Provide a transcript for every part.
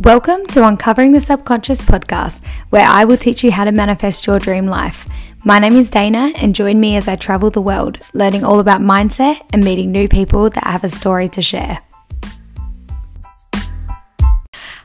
Welcome to Uncovering the Subconscious podcast, where I will teach you how to manifest your dream life. My name is Dana, and join me as I travel the world, learning all about mindset and meeting new people that have a story to share.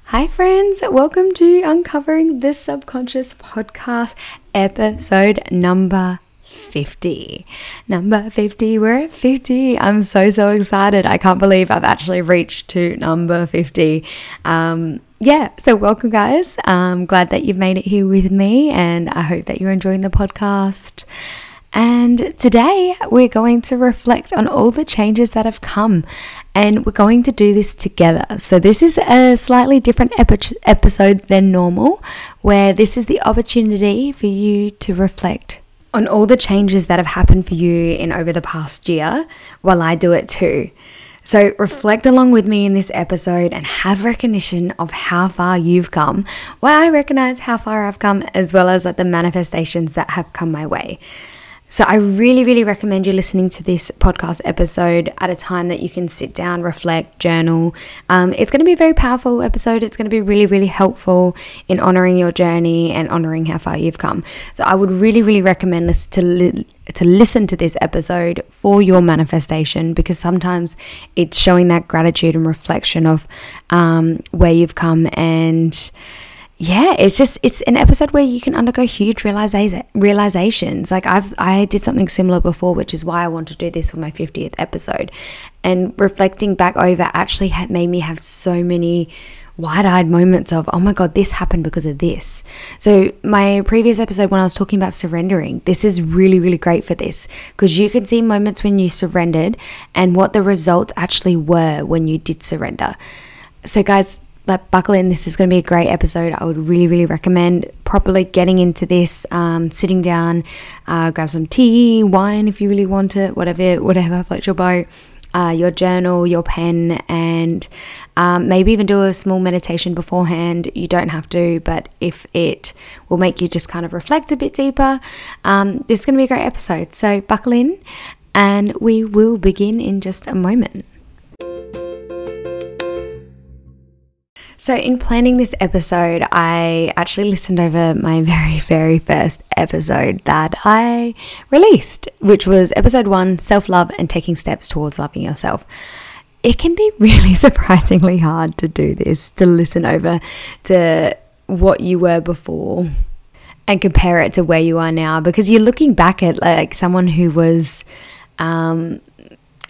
Hi, friends, welcome to Uncovering the Subconscious podcast, episode number 50. Number 50, we're at 50. I'm so, so excited. I can't believe I've actually reached to number 50. Um, yeah, so welcome, guys. I'm glad that you've made it here with me, and I hope that you're enjoying the podcast. And today we're going to reflect on all the changes that have come, and we're going to do this together. So, this is a slightly different epi- episode than normal, where this is the opportunity for you to reflect on all the changes that have happened for you in over the past year while I do it too. So, reflect along with me in this episode and have recognition of how far you've come, while I recognize how far I've come, as well as like the manifestations that have come my way. So, I really, really recommend you listening to this podcast episode at a time that you can sit down, reflect, journal. Um, it's going to be a very powerful episode. It's going to be really, really helpful in honoring your journey and honoring how far you've come. So, I would really, really recommend this to li- to listen to this episode for your manifestation because sometimes it's showing that gratitude and reflection of um, where you've come and yeah, it's just it's an episode where you can undergo huge realiza- realizations. Like I've I did something similar before, which is why I want to do this for my 50th episode. And reflecting back over actually made me have so many wide-eyed moments of oh my god this happened because of this so my previous episode when i was talking about surrendering this is really really great for this because you can see moments when you surrendered and what the results actually were when you did surrender so guys like buckle in this is going to be a great episode. I would really really recommend properly getting into this um, sitting down uh, grab some tea wine if you really want it whatever whatever floats your boat uh, your journal your pen and um, maybe even do a small meditation beforehand. You don't have to but if it will make you just kind of reflect a bit deeper um, this is going to be a great episode. So buckle in and we will begin in just a moment So, in planning this episode, I actually listened over my very, very first episode that I released, which was episode one Self Love and Taking Steps Towards Loving Yourself. It can be really surprisingly hard to do this, to listen over to what you were before and compare it to where you are now because you're looking back at like someone who was um,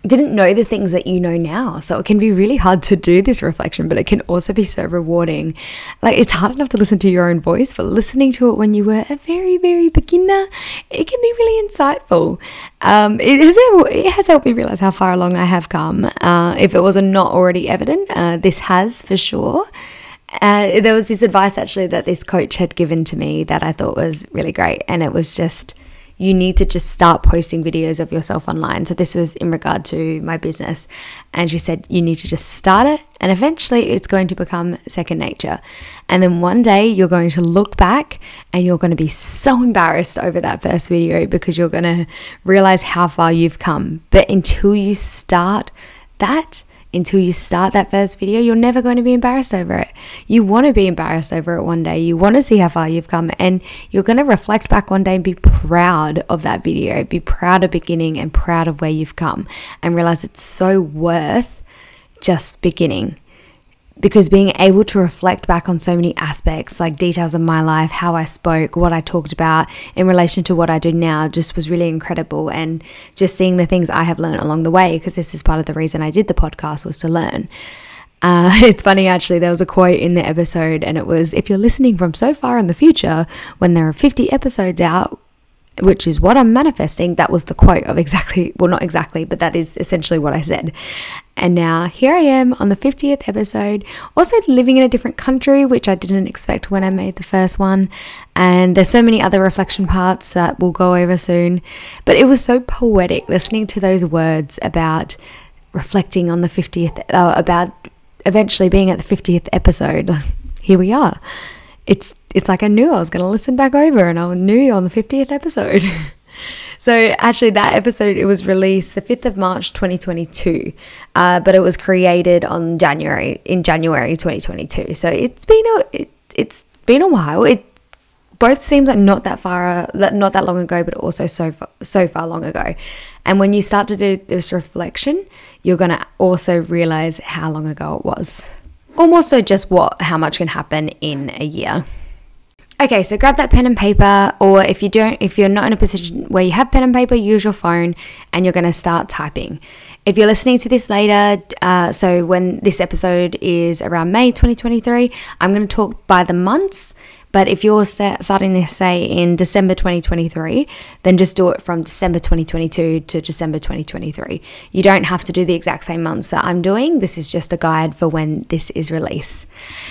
didn't know the things that you know now. So it can be really hard to do this reflection, but it can also be so rewarding. Like it's hard enough to listen to your own voice, but listening to it when you were a very, very beginner, it can be really insightful. Um, it, has, it has helped me realize how far along I have come. Uh, if it was not already evident, uh, this has for sure. Uh, there was this advice actually that this coach had given to me that I thought was really great, and it was just you need to just start posting videos of yourself online. So this was in regard to my business. And she said, you need to just start it and eventually it's going to become second nature. And then one day you're going to look back and you're going to be so embarrassed over that first video because you're going to realize how far you've come. But until you start that, until you start that first video, you're never going to be embarrassed over it. You want to be embarrassed over it one day. You want to see how far you've come, and you're going to reflect back one day and be proud of that video, be proud of beginning and proud of where you've come, and realize it's so worth just beginning because being able to reflect back on so many aspects, like details of my life, how I spoke, what I talked about in relation to what I do now, just was really incredible. And just seeing the things I have learned along the way, because this is part of the reason I did the podcast was to learn. Uh, it's funny actually, there was a quote in the episode, and it was if you're listening from so far in the future, when there are 50 episodes out, which is what I'm manifesting. That was the quote of exactly, well, not exactly, but that is essentially what I said. And now here I am on the 50th episode, also living in a different country, which I didn't expect when I made the first one. And there's so many other reflection parts that we'll go over soon. But it was so poetic listening to those words about reflecting on the 50th, uh, about eventually being at the 50th episode. Here we are. It's it's like I knew I was going to listen back over and I knew you on the 50th episode. So actually, that episode it was released the fifth of March, twenty twenty two, uh, but it was created on January in January twenty twenty two. So it's been a it, it's been a while. It both seems like not that far, not that long ago, but also so far, so far long ago. And when you start to do this reflection, you're gonna also realize how long ago it was, or more so just what how much can happen in a year. Okay, so grab that pen and paper, or if you don't, if you're not in a position where you have pen and paper, use your phone, and you're going to start typing. If you're listening to this later, uh, so when this episode is around May 2023, I'm going to talk by the months but if you're starting this, say, in December 2023, then just do it from December 2022 to December 2023. You don't have to do the exact same months that I'm doing. This is just a guide for when this is released.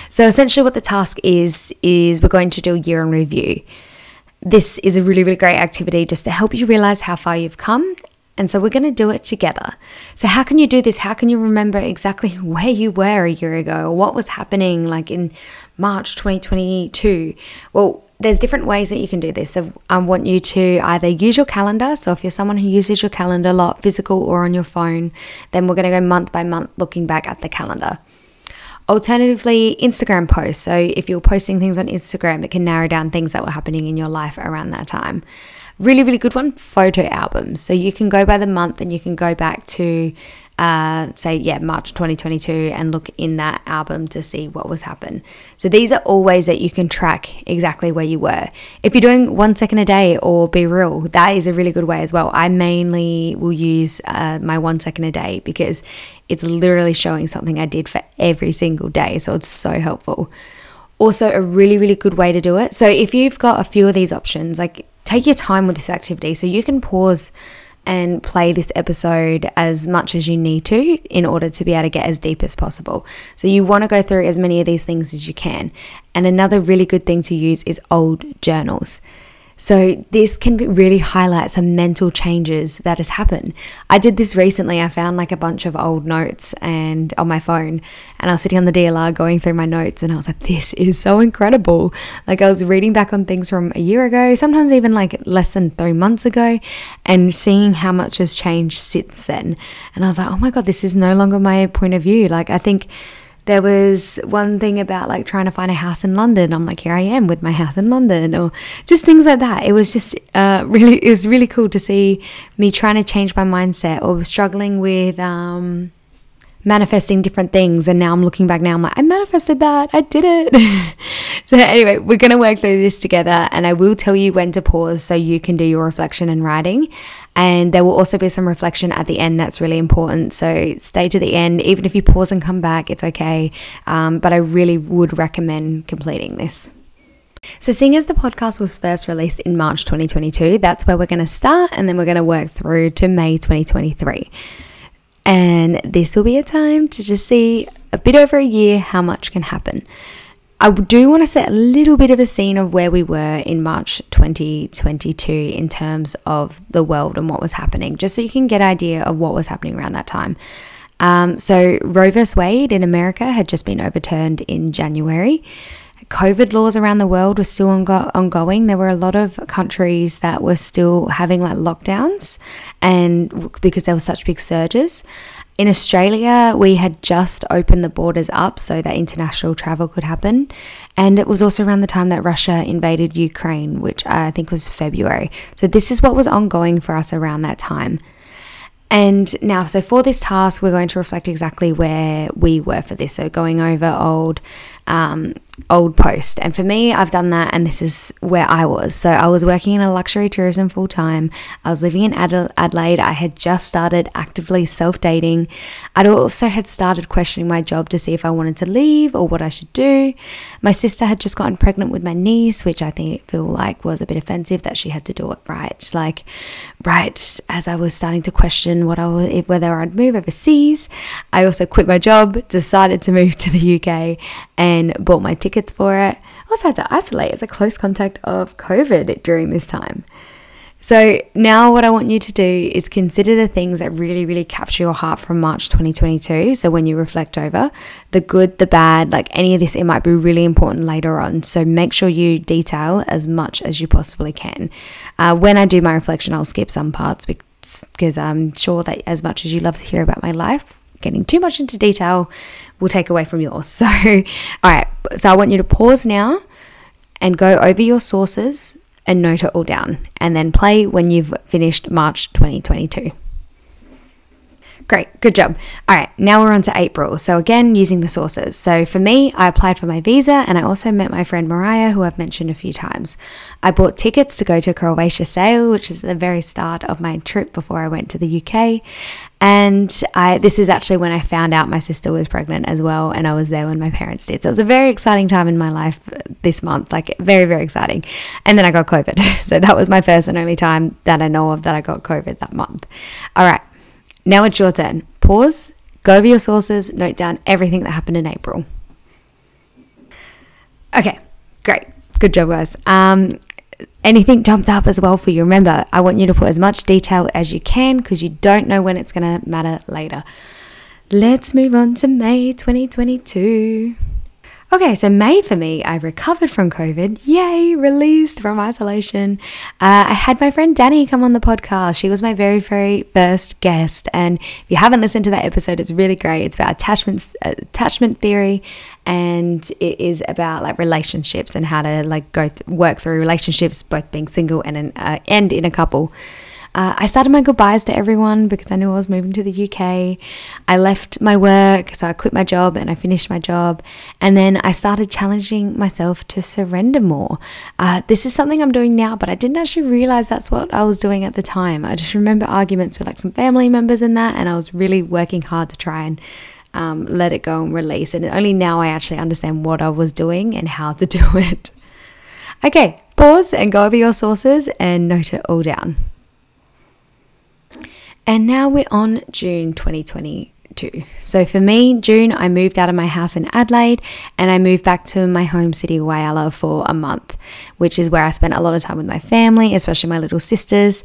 So essentially, what the task is, is we're going to do a year in review. This is a really, really great activity just to help you realize how far you've come and so we're going to do it together. So, how can you do this? How can you remember exactly where you were a year ago or what was happening like in March 2022? Well, there's different ways that you can do this. So, I want you to either use your calendar. So, if you're someone who uses your calendar a lot, physical or on your phone, then we're going to go month by month looking back at the calendar. Alternatively, Instagram posts. So, if you're posting things on Instagram, it can narrow down things that were happening in your life around that time. Really, really good one photo albums. So you can go by the month and you can go back to, uh, say, yeah, March 2022 and look in that album to see what was happened. So these are all ways that you can track exactly where you were. If you're doing one second a day or Be Real, that is a really good way as well. I mainly will use uh, my one second a day because it's literally showing something I did for every single day. So it's so helpful also a really really good way to do it so if you've got a few of these options like take your time with this activity so you can pause and play this episode as much as you need to in order to be able to get as deep as possible. So, you want to go through as many of these things as you can. And another really good thing to use is old journals. So, this can really highlight some mental changes that has happened. I did this recently. I found like a bunch of old notes and on my phone, and I was sitting on the DLR going through my notes, and I was like, this is so incredible. Like, I was reading back on things from a year ago, sometimes even like less than three months ago, and seeing how much has changed since then. And I was like, oh my God, this is no longer my point of view. Like, I think there was one thing about like trying to find a house in London. I'm like, here I am with my house in London, or just things like that. It was just uh, really, it was really cool to see me trying to change my mindset or struggling with um, manifesting different things. And now I'm looking back now, I'm like, I manifested that, I did it. so, anyway, we're going to work through this together, and I will tell you when to pause so you can do your reflection and writing. And there will also be some reflection at the end that's really important. So stay to the end. Even if you pause and come back, it's okay. Um, but I really would recommend completing this. So, seeing as the podcast was first released in March 2022, that's where we're going to start and then we're going to work through to May 2023. And this will be a time to just see a bit over a year how much can happen. I do want to set a little bit of a scene of where we were in March 2022 in terms of the world and what was happening, just so you can get an idea of what was happening around that time. Um, so, Roe v. Wade in America had just been overturned in January. COVID laws around the world were still ongo- ongoing. There were a lot of countries that were still having like lockdowns, and because there were such big surges. In Australia, we had just opened the borders up so that international travel could happen. And it was also around the time that Russia invaded Ukraine, which I think was February. So, this is what was ongoing for us around that time. And now, so for this task, we're going to reflect exactly where we were for this. So, going over old um, old post. And for me, I've done that, and this is where I was. So I was working in a luxury tourism full time. I was living in Adelaide. I had just started actively self dating. I'd also had started questioning my job to see if I wanted to leave or what I should do. My sister had just gotten pregnant with my niece, which I think feel like was a bit offensive that she had to do it right, like right as I was starting to question what I was, whether I'd move overseas. I also quit my job, decided to move to the UK, and bought my tickets for it. I also had to isolate as a close contact of COVID during this time. So now what I want you to do is consider the things that really, really capture your heart from March 2022. So when you reflect over the good, the bad, like any of this, it might be really important later on. So make sure you detail as much as you possibly can. Uh, when I do my reflection, I'll skip some parts because I'm sure that as much as you love to hear about my life, getting too much into detail will take away from yours. So, all right. So I want you to pause now and go over your sources and note it all down, and then play when you've finished March 2022. Great, good job. All right, now we're on to April. So, again, using the sources. So, for me, I applied for my visa and I also met my friend Mariah, who I've mentioned a few times. I bought tickets to go to Croatia Sale, which is the very start of my trip before I went to the UK. And I, this is actually when I found out my sister was pregnant as well, and I was there when my parents did. So, it was a very exciting time in my life this month, like very, very exciting. And then I got COVID. So, that was my first and only time that I know of that I got COVID that month. All right. Now it's your turn. Pause, go over your sources, note down everything that happened in April. Okay, great. Good job, guys. Um, anything jumped up as well for you? Remember, I want you to put as much detail as you can because you don't know when it's going to matter later. Let's move on to May 2022. Okay, so May for me, I recovered from COVID. Yay, released from isolation. Uh, I had my friend Danny come on the podcast. She was my very, very first guest. And if you haven't listened to that episode, it's really great. It's about attachments, attachment theory, and it is about like relationships and how to like go th- work through relationships, both being single and in, uh, and in a couple. Uh, I started my goodbyes to everyone because I knew I was moving to the UK. I left my work, so I quit my job and I finished my job. And then I started challenging myself to surrender more. Uh, this is something I'm doing now, but I didn't actually realize that's what I was doing at the time. I just remember arguments with like some family members and that, and I was really working hard to try and um, let it go and release. And only now I actually understand what I was doing and how to do it. Okay, pause and go over your sources and note it all down. And now we're on June 2020 to. So for me, June, I moved out of my house in Adelaide and I moved back to my home city, Whyalla, for a month, which is where I spent a lot of time with my family, especially my little sisters.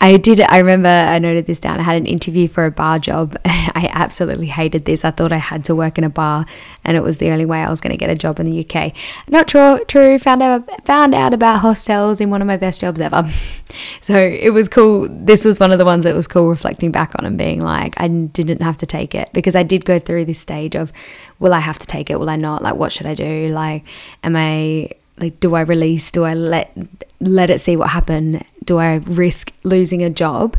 I did, I remember I noted this down. I had an interview for a bar job. I absolutely hated this. I thought I had to work in a bar and it was the only way I was going to get a job in the UK. Not true, true. Found out, found out about hostels in one of my best jobs ever. so it was cool. This was one of the ones that was cool reflecting back on and being like, I didn't have to take take it because I did go through this stage of will I have to take it? Will I not? Like what should I do? Like am I like do I release? Do I let let it see what happen? Do I risk losing a job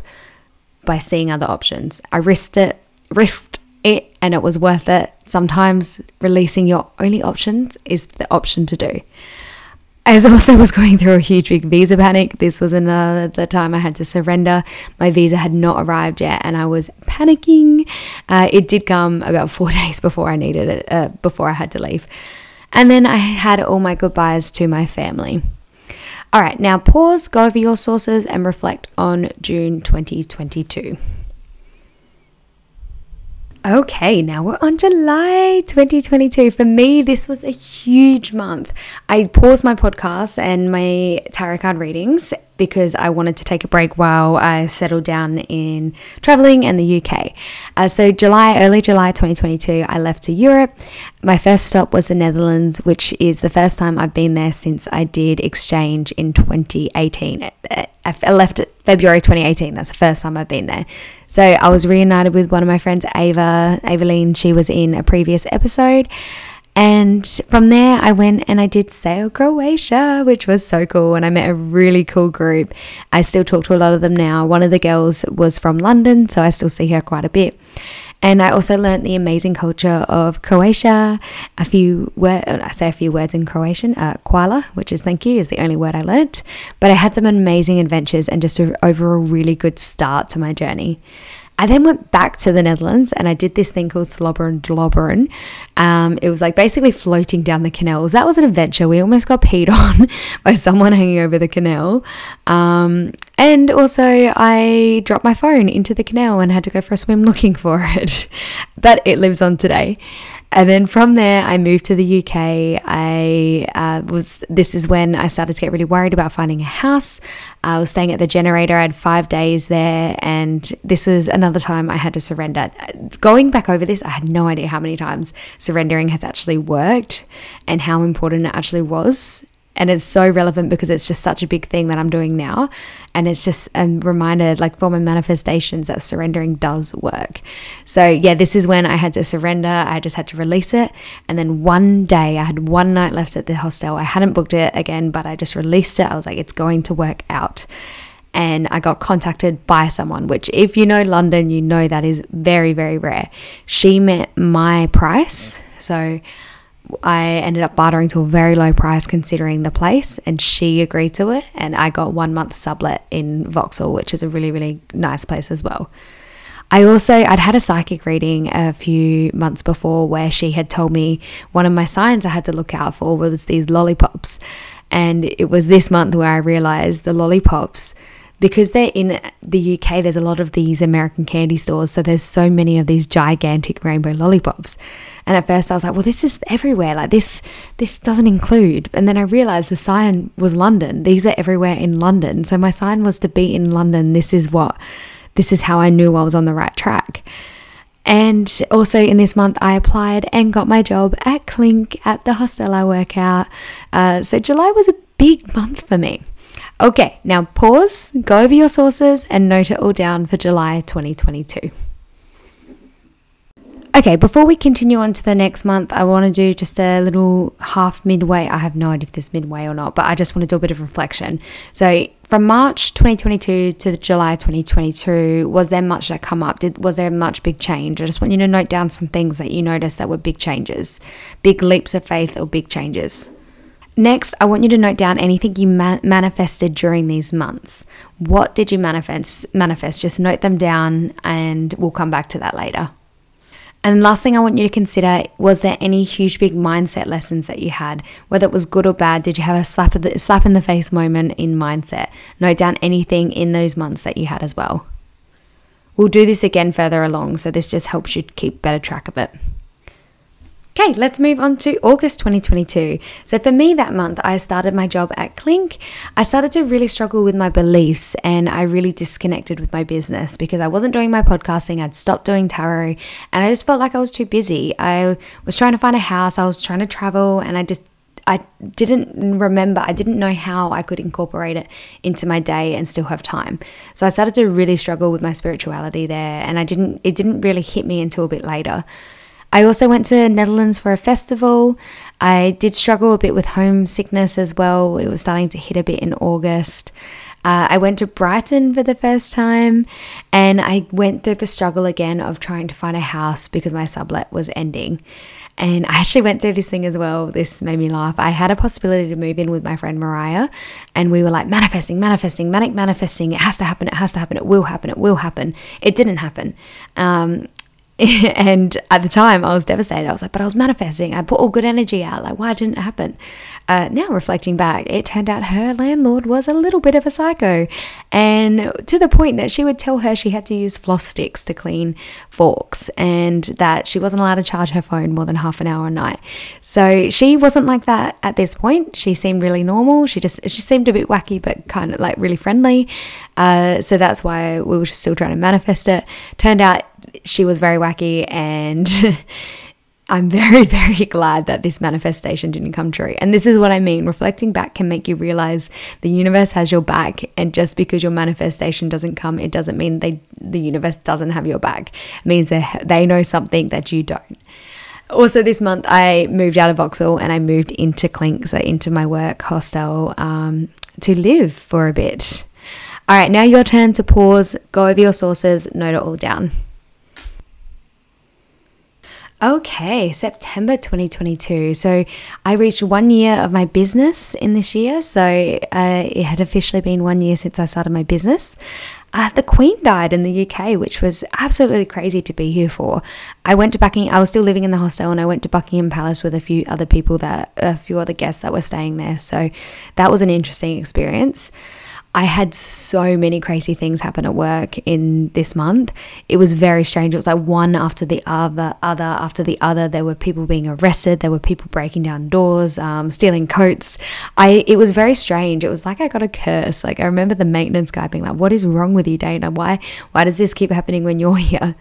by seeing other options? I risked it risked it and it was worth it. Sometimes releasing your only options is the option to do. I also was going through a huge big visa panic. This was another time I had to surrender. My visa had not arrived yet, and I was panicking. Uh, it did come about four days before I needed it, uh, before I had to leave. And then I had all my goodbyes to my family. All right, now pause, go over your sources, and reflect on June 2022. Okay, now we're on July 2022. For me, this was a huge month. I paused my podcast and my tarot card readings because I wanted to take a break while I settled down in traveling and the UK. Uh, so, July, early July 2022, I left to Europe. My first stop was the Netherlands, which is the first time I've been there since I did exchange in 2018. I left February 2018. That's the first time I've been there. So, I was reunited with one of my friends, Ava, Avaline. She was in a previous episode. And from there, I went and I did Sail Croatia, which was so cool. And I met a really cool group. I still talk to a lot of them now. One of the girls was from London, so I still see her quite a bit. And I also learned the amazing culture of Croatia. A few words, I say a few words in Croatian. Uh, which is thank you, is the only word I learnt. But I had some amazing adventures and just a, over a really good start to my journey. I then went back to the Netherlands and I did this thing called Slobberen Dlobberen. Um, it was like basically floating down the canals. That was an adventure. We almost got peed on by someone hanging over the canal. Um, and also, I dropped my phone into the canal and had to go for a swim looking for it. but it lives on today. And then from there, I moved to the UK. I uh, was, this is when I started to get really worried about finding a house. I was staying at the generator. I had five days there, and this was another time I had to surrender. Going back over this, I had no idea how many times surrendering has actually worked and how important it actually was and it's so relevant because it's just such a big thing that I'm doing now. And it's just a reminder, like for my manifestations, that surrendering does work. So, yeah, this is when I had to surrender. I just had to release it. And then one day, I had one night left at the hostel. I hadn't booked it again, but I just released it. I was like, it's going to work out. And I got contacted by someone, which, if you know London, you know that is very, very rare. She met my price. So, I ended up bartering to a very low price considering the place, and she agreed to it. And I got one month sublet in Vauxhall, which is a really, really nice place as well. I also I'd had a psychic reading a few months before where she had told me one of my signs I had to look out for was these lollipops. And it was this month where I realized the lollipops because they're in the UK, there's a lot of these American candy stores. So there's so many of these gigantic rainbow lollipops. And at first I was like, well, this is everywhere. Like this, this doesn't include. And then I realized the sign was London. These are everywhere in London. So my sign was to be in London. This is what, this is how I knew I was on the right track. And also in this month, I applied and got my job at Clink at the hostel I work out. Uh, so July was a big month for me. Okay, now pause, go over your sources, and note it all down for July 2022. Okay, before we continue on to the next month, I want to do just a little half midway. I have no idea if this midway or not, but I just want to do a bit of reflection. So, from March 2022 to July 2022, was there much that come up? Did was there much big change? I just want you to note down some things that you noticed that were big changes, big leaps of faith or big changes. Next, I want you to note down anything you man- manifested during these months. What did you manifest? Manifest. Just note them down, and we'll come back to that later. And last thing I want you to consider was there any huge big mindset lessons that you had, whether it was good or bad? Did you have a slap the slap in the face moment in mindset? Note down anything in those months that you had as well. We'll do this again further along, so this just helps you keep better track of it. Okay, let's move on to August 2022. So, for me that month, I started my job at Clink. I started to really struggle with my beliefs and I really disconnected with my business because I wasn't doing my podcasting. I'd stopped doing tarot and I just felt like I was too busy. I was trying to find a house, I was trying to travel, and I just I didn't remember, I didn't know how I could incorporate it into my day and still have time. So I started to really struggle with my spirituality there and I didn't it didn't really hit me until a bit later. I also went to Netherlands for a festival. I did struggle a bit with homesickness as well. It was starting to hit a bit in August. Uh, I went to Brighton for the first time and I went through the struggle again of trying to find a house because my sublet was ending. And I actually went through this thing as well. This made me laugh. I had a possibility to move in with my friend Mariah, and we were like manifesting, manifesting, manic manifesting. It has to happen. It has to happen. It will happen. It will happen. It didn't happen. Um, and at the time, I was devastated. I was like, but I was manifesting. I put all good energy out. Like, why didn't it happen? Uh, now, reflecting back, it turned out her landlord was a little bit of a psycho. And to the point that she would tell her she had to use floss sticks to clean forks and that she wasn't allowed to charge her phone more than half an hour a night. So she wasn't like that at this point. She seemed really normal. She just, she seemed a bit wacky, but kind of like really friendly. Uh, so that's why we were still trying to manifest it. Turned out she was very wacky and I'm very, very glad that this manifestation didn't come true. And this is what I mean. Reflecting back can make you realize the universe has your back. And just because your manifestation doesn't come, it doesn't mean they the universe doesn't have your back. It means they they know something that you don't. Also, this month I moved out of Vauxhall and I moved into Clink, so into my work hostel um, to live for a bit. All right, now your turn to pause, go over your sources, note it all down. Okay, September 2022. So I reached one year of my business in this year. So uh, it had officially been one year since I started my business. Uh, the Queen died in the UK, which was absolutely crazy to be here for. I went to Buckingham. I was still living in the hostel, and I went to Buckingham Palace with a few other people that a few other guests that were staying there. So that was an interesting experience. I had so many crazy things happen at work in this month. It was very strange. It was like one after the other, other after the other. There were people being arrested. There were people breaking down doors, um, stealing coats. I. It was very strange. It was like I got a curse. Like I remember the maintenance guy being like, "What is wrong with you, Dana? Why? Why does this keep happening when you're here?"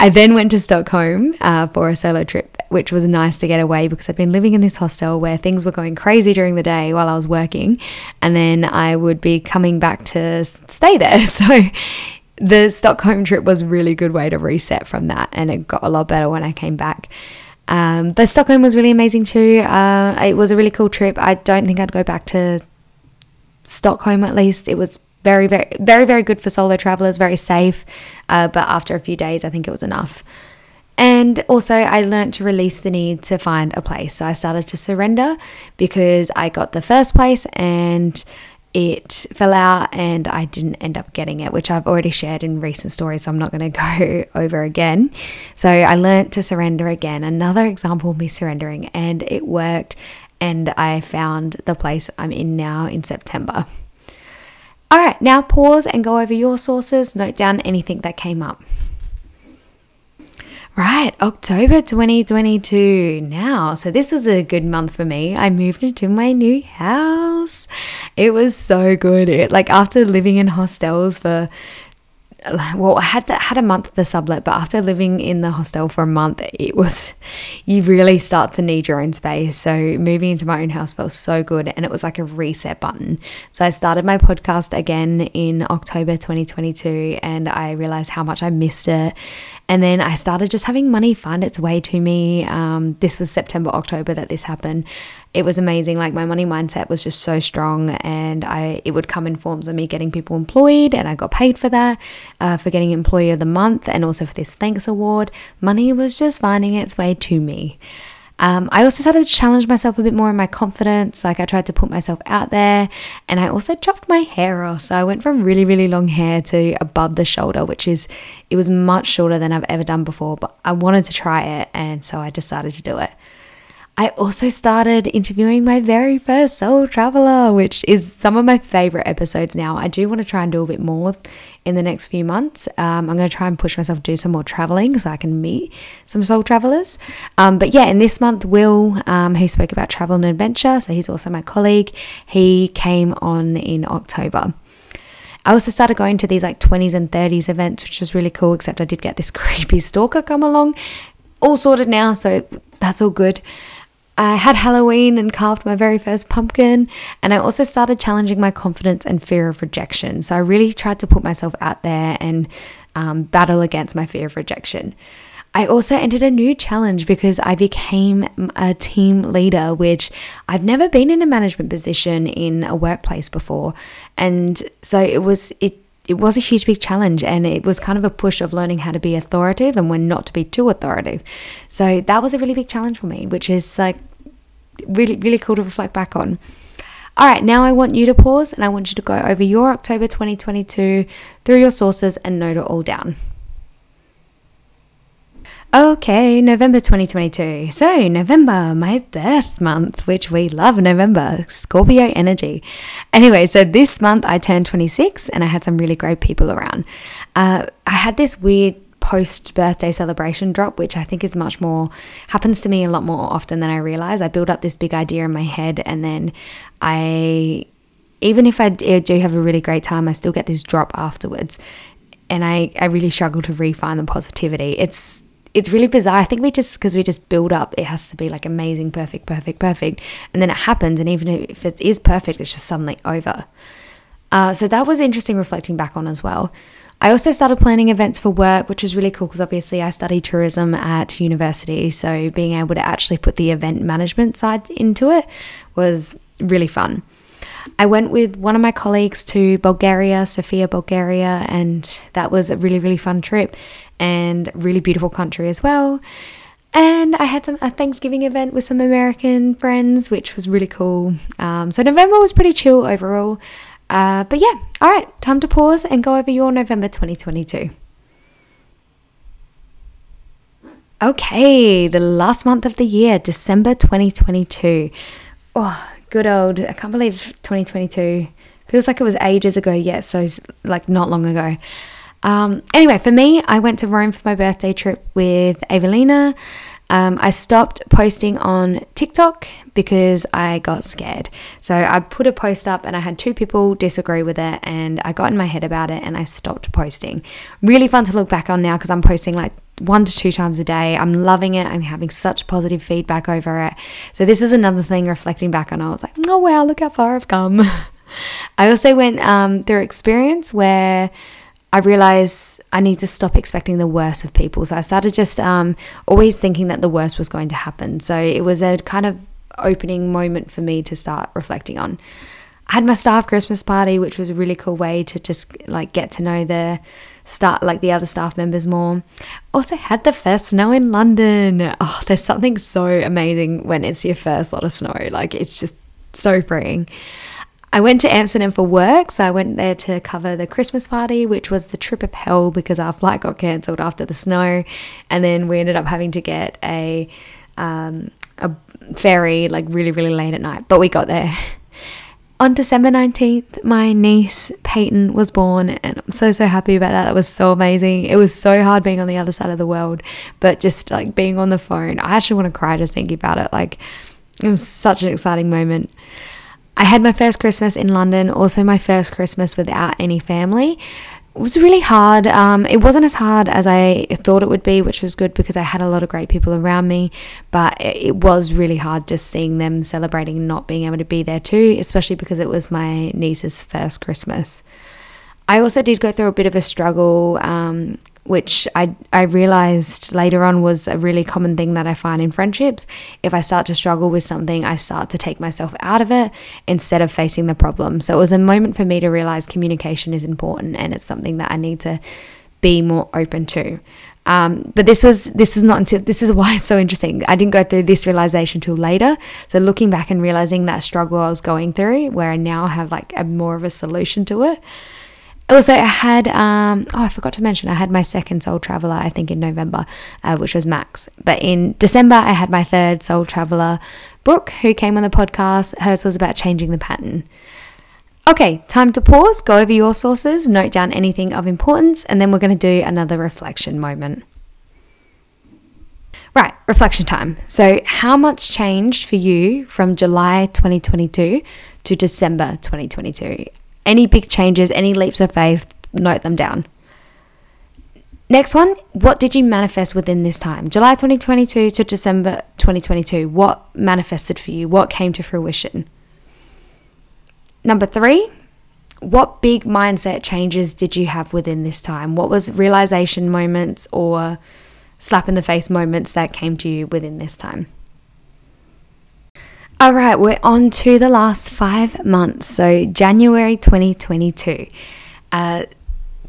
I then went to Stockholm uh, for a solo trip, which was nice to get away because I'd been living in this hostel where things were going crazy during the day while I was working, and then I would be coming back to stay there. So the Stockholm trip was a really good way to reset from that, and it got a lot better when I came back. Um, but Stockholm was really amazing too. Uh, it was a really cool trip. I don't think I'd go back to Stockholm at least. It was very, very, very, very good for solo travelers, very safe. Uh, but after a few days, I think it was enough. And also, I learned to release the need to find a place. So I started to surrender because I got the first place and it fell out and I didn't end up getting it, which I've already shared in recent stories. So I'm not going to go over again. So I learned to surrender again. Another example of me surrendering, and it worked. And I found the place I'm in now in September. All right, now pause and go over your sources, note down anything that came up. Right, October 2022 now. So, this was a good month for me. I moved into my new house. It was so good. It, like, after living in hostels for well, I had that had a month of the sublet, but after living in the hostel for a month, it was you really start to need your own space. So moving into my own house felt so good, and it was like a reset button. So I started my podcast again in October 2022, and I realized how much I missed it. And then I started just having money find its way to me. Um, this was September, October that this happened it was amazing. Like my money mindset was just so strong, and I it would come in forms of me getting people employed, and I got paid for that, uh, for getting Employee of the Month, and also for this thanks award. Money was just finding its way to me. Um, I also started to challenge myself a bit more in my confidence. Like I tried to put myself out there, and I also chopped my hair off. So I went from really, really long hair to above the shoulder, which is it was much shorter than I've ever done before. But I wanted to try it, and so I decided to do it. I also started interviewing my very first soul traveler, which is some of my favorite episodes now. I do want to try and do a bit more in the next few months. Um, I'm going to try and push myself to do some more traveling so I can meet some soul travelers. Um, but yeah, in this month, Will, um, who spoke about travel and adventure, so he's also my colleague, he came on in October. I also started going to these like 20s and 30s events, which was really cool, except I did get this creepy stalker come along. All sorted now, so that's all good. I had Halloween and carved my very first pumpkin, and I also started challenging my confidence and fear of rejection. So I really tried to put myself out there and um, battle against my fear of rejection. I also entered a new challenge because I became a team leader, which I've never been in a management position in a workplace before. And so it was, it it was a huge big challenge and it was kind of a push of learning how to be authoritative and when not to be too authoritative. So that was a really big challenge for me, which is like really, really cool to reflect back on. All right, now I want you to pause and I want you to go over your October 2022 through your sources and note it all down. Okay, November 2022. So, November, my birth month, which we love November, Scorpio energy. Anyway, so this month I turned 26 and I had some really great people around. Uh, I had this weird post birthday celebration drop, which I think is much more, happens to me a lot more often than I realize. I build up this big idea in my head and then I, even if I do have a really great time, I still get this drop afterwards. And I, I really struggle to refine the positivity. It's, it's really bizarre. I think we just because we just build up, it has to be like amazing, perfect, perfect, perfect, and then it happens. And even if it is perfect, it's just suddenly over. Uh, so that was interesting reflecting back on as well. I also started planning events for work, which was really cool because obviously I studied tourism at university. So being able to actually put the event management side into it was really fun. I went with one of my colleagues to Bulgaria, Sofia, Bulgaria, and that was a really, really fun trip and really beautiful country as well. And I had some a Thanksgiving event with some American friends, which was really cool. Um, so November was pretty chill overall. Uh, but yeah, all right, time to pause and go over your November 2022. Okay, the last month of the year, December 2022. Oh, good old, I can't believe 2022 Feels like it was ages ago, yet so like not long ago. Um, anyway, for me, I went to Rome for my birthday trip with Evelina. Um, I stopped posting on TikTok because I got scared. So I put a post up and I had two people disagree with it, and I got in my head about it and I stopped posting. Really fun to look back on now because I'm posting like one to two times a day. I'm loving it. I'm having such positive feedback over it. So this is another thing reflecting back on. I was like, oh wow, look how far I've come. I also went um, through experience where I realized I need to stop expecting the worst of people. So I started just um, always thinking that the worst was going to happen. So it was a kind of opening moment for me to start reflecting on. I had my staff Christmas party, which was a really cool way to just like get to know the start like the other staff members more. Also had the first snow in London. Oh, there's something so amazing when it's your first lot of snow. Like it's just so freeing. I went to Amsterdam for work, so I went there to cover the Christmas party, which was the trip of hell because our flight got cancelled after the snow, and then we ended up having to get a um, a ferry like really really late at night, but we got there. On December 19th, my niece Peyton was born, and I'm so so happy about that. That was so amazing. It was so hard being on the other side of the world, but just like being on the phone, I actually want to cry just thinking about it. Like, it was such an exciting moment. I had my first Christmas in London, also my first Christmas without any family. It was really hard. Um, it wasn't as hard as I thought it would be, which was good because I had a lot of great people around me. But it was really hard just seeing them celebrating and not being able to be there too, especially because it was my niece's first Christmas. I also did go through a bit of a struggle um, which I, I realized later on was a really common thing that I find in friendships. If I start to struggle with something, I start to take myself out of it instead of facing the problem. So it was a moment for me to realize communication is important and it's something that I need to be more open to. Um, but this was this was not until this is why it's so interesting. I didn't go through this realization till later. So looking back and realizing that struggle I was going through, where I now have like a more of a solution to it. Also, I had, um, oh, I forgot to mention, I had my second soul traveler, I think in November, uh, which was Max. But in December, I had my third soul traveler, Brooke, who came on the podcast. Hers was about changing the pattern. Okay, time to pause, go over your sources, note down anything of importance, and then we're going to do another reflection moment. Right, reflection time. So, how much changed for you from July 2022 to December 2022? Any big changes, any leaps of faith, note them down. Next one, what did you manifest within this time? July 2022 to December 2022. What manifested for you? What came to fruition? Number three, what big mindset changes did you have within this time? What was realization moments or slap in the face moments that came to you within this time? All right, we're on to the last five months. So, January 2022. Uh,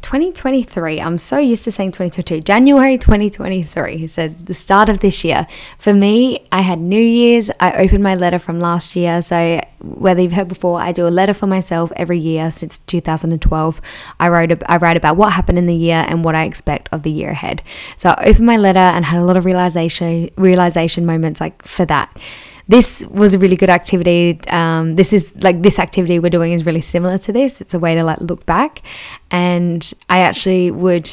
2023. I'm so used to saying 2022. January 2023. So the start of this year. For me, I had New Year's. I opened my letter from last year. So whether you've heard before, I do a letter for myself every year since 2012. I wrote I write about what happened in the year and what I expect of the year ahead. So I opened my letter and had a lot of realization realization moments like for that this was a really good activity. Um, this is like this activity we're doing is really similar to this. It's a way to like look back, and I actually would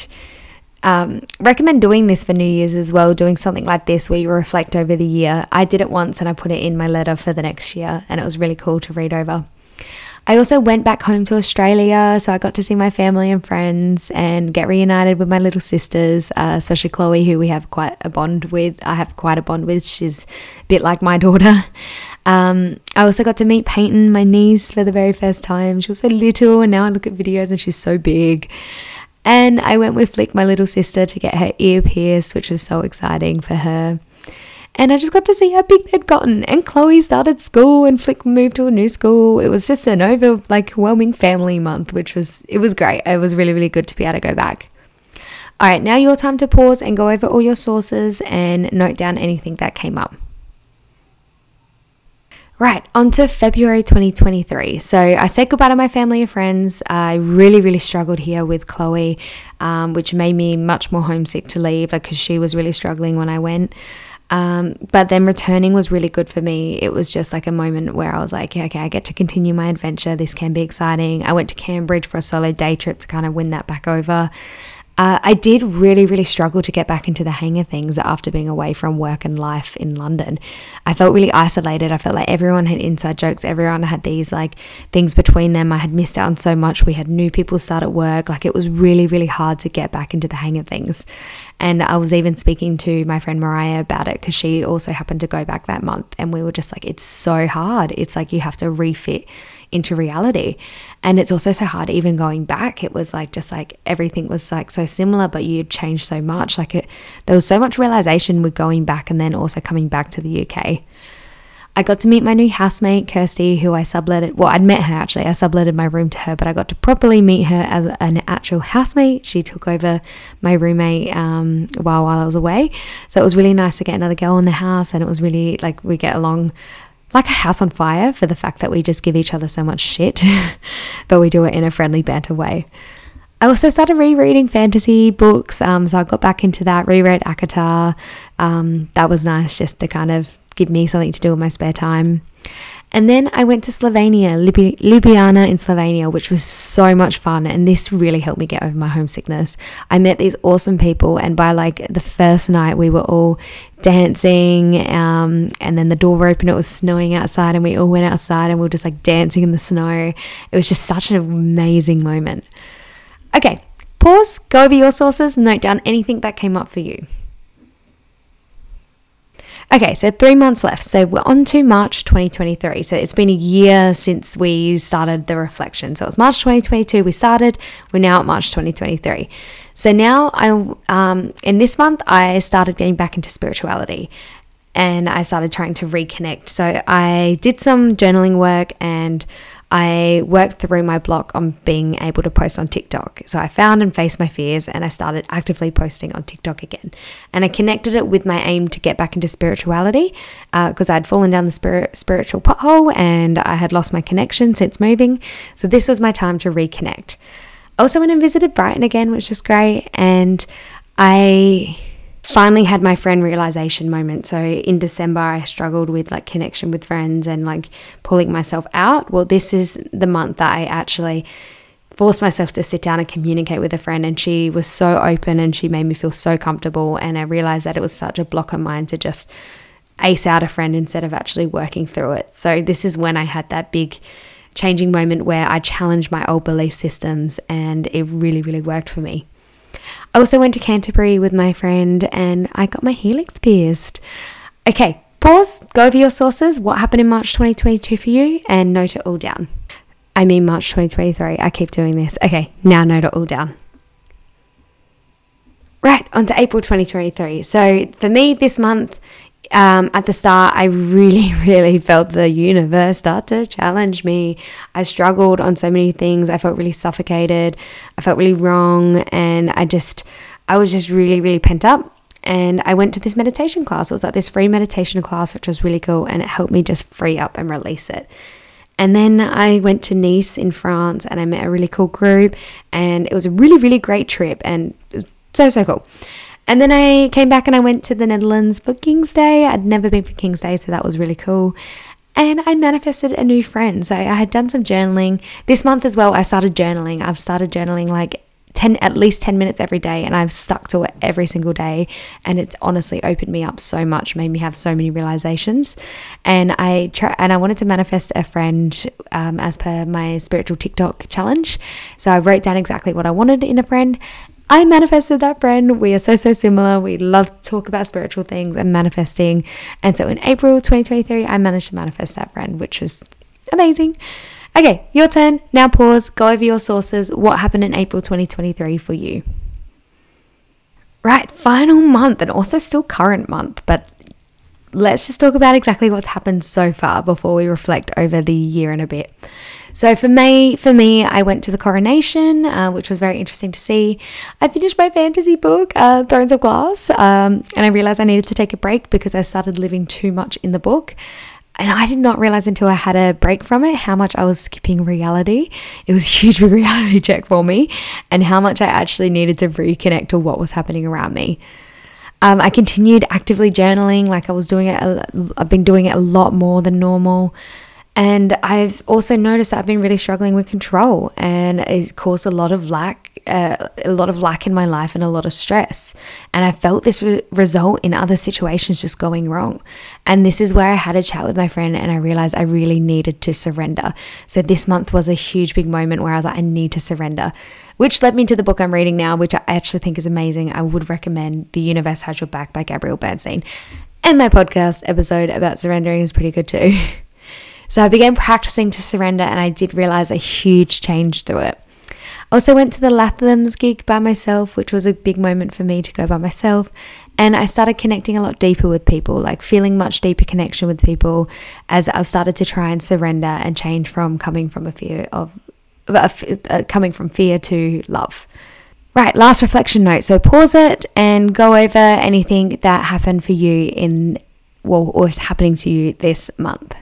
um, recommend doing this for New Year's as well. Doing something like this where you reflect over the year. I did it once and I put it in my letter for the next year, and it was really cool to read over. I also went back home to Australia, so I got to see my family and friends and get reunited with my little sisters, uh, especially Chloe, who we have quite a bond with. I have quite a bond with. She's a bit like my daughter. Um, I also got to meet Peyton, my niece, for the very first time. She was so little, and now I look at videos and she's so big. And I went with Flick, my little sister, to get her ear pierced, which was so exciting for her. And I just got to see how big they'd gotten. And Chloe started school and Flick moved to a new school. It was just an over like whelming family month, which was it was great. It was really, really good to be able to go back. All right, now your time to pause and go over all your sources and note down anything that came up. Right, on to February 2023. So I said goodbye to my family and friends. I really, really struggled here with Chloe, um, which made me much more homesick to leave because she was really struggling when I went. Um, but then returning was really good for me. It was just like a moment where I was like, yeah, okay, I get to continue my adventure. This can be exciting. I went to Cambridge for a solo day trip to kind of win that back over. Uh, I did really, really struggle to get back into the hang of things after being away from work and life in London. I felt really isolated. I felt like everyone had inside jokes, everyone had these like things between them. I had missed out on so much. We had new people start at work. Like it was really, really hard to get back into the hang of things. And I was even speaking to my friend Mariah about it because she also happened to go back that month. And we were just like, it's so hard. It's like you have to refit into reality. And it's also so hard even going back. It was like just like everything was like so similar, but you'd changed so much. Like it, there was so much realization with going back and then also coming back to the UK. I got to meet my new housemate, Kirsty, who I subletted. Well, I'd met her actually. I subletted my room to her, but I got to properly meet her as an actual housemate. She took over my roommate um, while while I was away, so it was really nice to get another girl in the house, and it was really like we get along like a house on fire for the fact that we just give each other so much shit, but we do it in a friendly banter way. I also started rereading fantasy books, um, so I got back into that. Reread ACOTAR. Um, that was nice just to kind of give me something to do in my spare time. And then I went to Slovenia, Ljubljana in Slovenia, which was so much fun. And this really helped me get over my homesickness. I met these awesome people, and by like the first night, we were all dancing. Um, and then the door opened, it was snowing outside, and we all went outside and we were just like dancing in the snow. It was just such an amazing moment. Okay, pause, go over your sources, note down anything that came up for you. Okay, so three months left. So we're on to March 2023. So it's been a year since we started the reflection. So it was March 2022 we started. We're now at March 2023. So now I, um, in this month, I started getting back into spirituality and I started trying to reconnect. So I did some journaling work and I worked through my block on being able to post on TikTok. So I found and faced my fears and I started actively posting on TikTok again. And I connected it with my aim to get back into spirituality because uh, I'd fallen down the spirit, spiritual pothole and I had lost my connection since moving. So this was my time to reconnect. Also went and visited Brighton again, which was great. And I finally had my friend realization moment. So in December, I struggled with like connection with friends and like pulling myself out. Well, this is the month that I actually forced myself to sit down and communicate with a friend and she was so open and she made me feel so comfortable and I realized that it was such a block of mine to just ace out a friend instead of actually working through it. So this is when I had that big changing moment where I challenged my old belief systems and it really really worked for me. I also went to Canterbury with my friend and I got my helix pierced. Okay, pause, go over your sources, what happened in March 2022 for you, and note it all down. I mean, March 2023. I keep doing this. Okay, now note it all down. Right, on to April 2023. So for me, this month um, at the start, I really, really felt the universe start to challenge me. I struggled on so many things. I felt really suffocated. I felt really wrong. And I just, I was just really, really pent up. And I went to this meditation class. It was like this free meditation class, which was really cool. And it helped me just free up and release it. And then I went to Nice in France and I met a really cool group. And it was a really, really great trip. And so, so cool. And then I came back and I went to the Netherlands for King's Day. I'd never been for King's Day, so that was really cool. And I manifested a new friend. So I had done some journaling. This month as well, I started journaling. I've started journaling like 10 at least 10 minutes every day and I've stuck to it every single day and it's honestly opened me up so much made me have so many realizations and I try and I wanted to manifest a friend um, as per my spiritual TikTok challenge so I wrote down exactly what I wanted in a friend I manifested that friend. We are so, so similar. We love to talk about spiritual things and manifesting. And so in April 2023, I managed to manifest that friend, which was amazing. Okay, your turn. Now pause, go over your sources. What happened in April 2023 for you? Right, final month and also still current month, but let's just talk about exactly what's happened so far before we reflect over the year and a bit. So for me, for me, I went to the coronation, uh, which was very interesting to see. I finished my fantasy book, uh, Thrones of Glass, um, and I realized I needed to take a break because I started living too much in the book. And I did not realize until I had a break from it how much I was skipping reality. It was a huge reality check for me, and how much I actually needed to reconnect to what was happening around me. Um, I continued actively journaling, like I was doing it, a, I've been doing it a lot more than normal. And I've also noticed that I've been really struggling with control, and it's caused a lot of lack, uh, a lot of lack in my life, and a lot of stress. And I felt this re- result in other situations just going wrong. And this is where I had a chat with my friend, and I realized I really needed to surrender. So this month was a huge, big moment where I was like, I need to surrender, which led me to the book I'm reading now, which I actually think is amazing. I would recommend "The Universe Has Your Back" by Gabrielle Bernstein. And my podcast episode about surrendering is pretty good too. So I began practicing to surrender and I did realize a huge change through it. I also went to the Lathums gig by myself, which was a big moment for me to go by myself. And I started connecting a lot deeper with people, like feeling much deeper connection with people as I've started to try and surrender and change from coming from a fear of, Uh, coming from fear to love. Right, last reflection note. So pause it and go over anything that happened for you in, well, or is happening to you this month.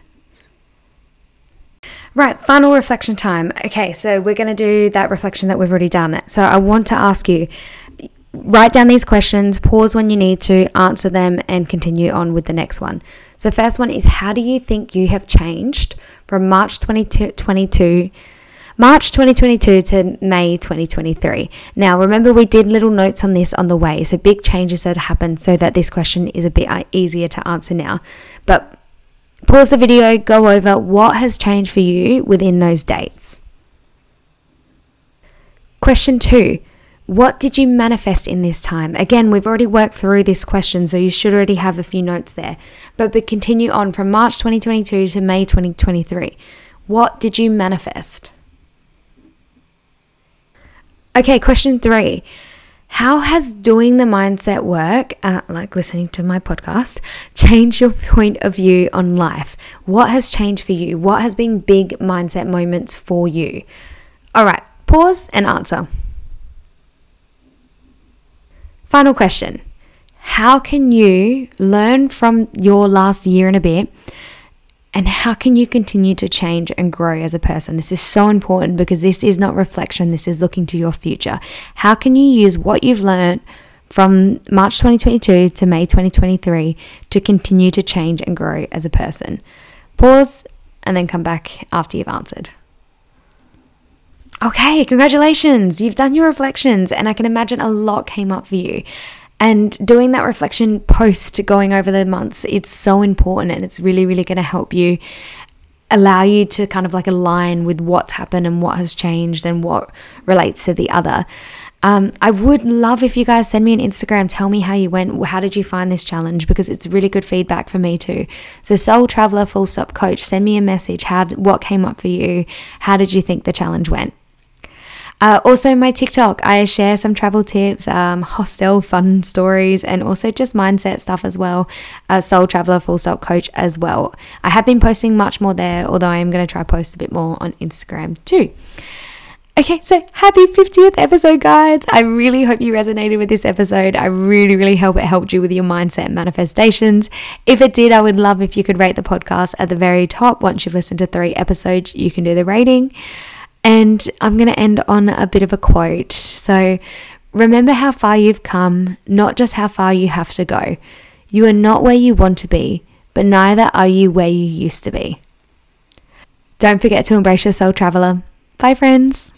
Right, final reflection time. Okay, so we're going to do that reflection that we've already done. So I want to ask you write down these questions, pause when you need to, answer them, and continue on with the next one. So, first one is How do you think you have changed from March 2022? March 2022 to May 2023. Now, remember, we did little notes on this on the way, so big changes that happened so that this question is a bit uh, easier to answer now. But Pause the video, go over what has changed for you within those dates. Question two What did you manifest in this time? Again, we've already worked through this question, so you should already have a few notes there. But, but continue on from March 2022 to May 2023. What did you manifest? Okay, question three. How has doing the mindset work, uh, like listening to my podcast, changed your point of view on life? What has changed for you? What has been big mindset moments for you? All right, pause and answer. Final question How can you learn from your last year and a bit and how can you continue to change and grow as a person? This is so important because this is not reflection, this is looking to your future. How can you use what you've learned from March 2022 to May 2023 to continue to change and grow as a person? Pause and then come back after you've answered. Okay, congratulations. You've done your reflections, and I can imagine a lot came up for you. And doing that reflection post going over the months, it's so important and it's really, really going to help you allow you to kind of like align with what's happened and what has changed and what relates to the other. Um, I would love if you guys send me an Instagram, tell me how you went, how did you find this challenge? Because it's really good feedback for me too. So, Soul Traveller Full Stop Coach, send me a message. How what came up for you? How did you think the challenge went? Uh, also, my TikTok, I share some travel tips, um, hostel fun stories, and also just mindset stuff as well. Uh, Soul Traveller Full Stop Coach as well. I have been posting much more there, although I am going to try post a bit more on Instagram too. Okay, so happy 50th episode, guys. I really hope you resonated with this episode. I really, really hope it helped you with your mindset and manifestations. If it did, I would love if you could rate the podcast at the very top. Once you've listened to three episodes, you can do the rating. And I'm going to end on a bit of a quote. So remember how far you've come, not just how far you have to go. You are not where you want to be, but neither are you where you used to be. Don't forget to embrace your soul traveler. Bye, friends.